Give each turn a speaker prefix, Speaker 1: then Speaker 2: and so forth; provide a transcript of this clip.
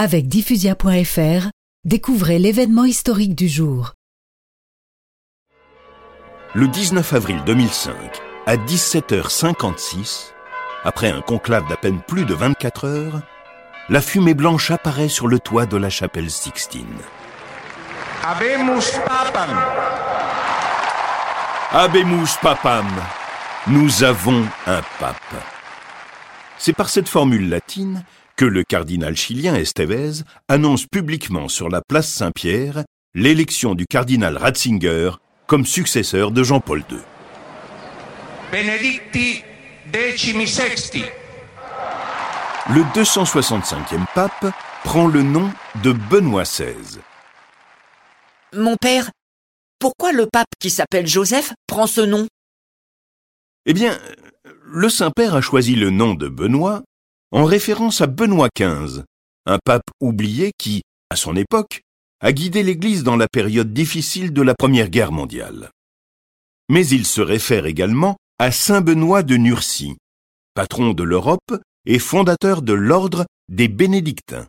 Speaker 1: Avec diffusia.fr, découvrez l'événement historique du jour.
Speaker 2: Le 19 avril 2005, à 17h56, après un conclave d'à peine plus de 24 heures, la fumée blanche apparaît sur le toit de la chapelle Sixtine.
Speaker 3: Habemus papam.
Speaker 2: Habemus papam. Nous avons un pape. C'est par cette formule latine que le cardinal chilien Estevez annonce publiquement sur la place Saint-Pierre l'élection du cardinal Ratzinger comme successeur de Jean-Paul II.
Speaker 3: Benedicti decimi sexti.
Speaker 2: Le 265e pape prend le nom de Benoît XVI.
Speaker 4: Mon père, pourquoi le pape qui s'appelle Joseph prend ce nom?
Speaker 2: Eh bien, le Saint-Père a choisi le nom de Benoît en référence à Benoît XV, un pape oublié qui, à son époque, a guidé l'Église dans la période difficile de la Première Guerre mondiale. Mais il se réfère également à Saint Benoît de Nursie, patron de l'Europe et fondateur de l'ordre des bénédictins.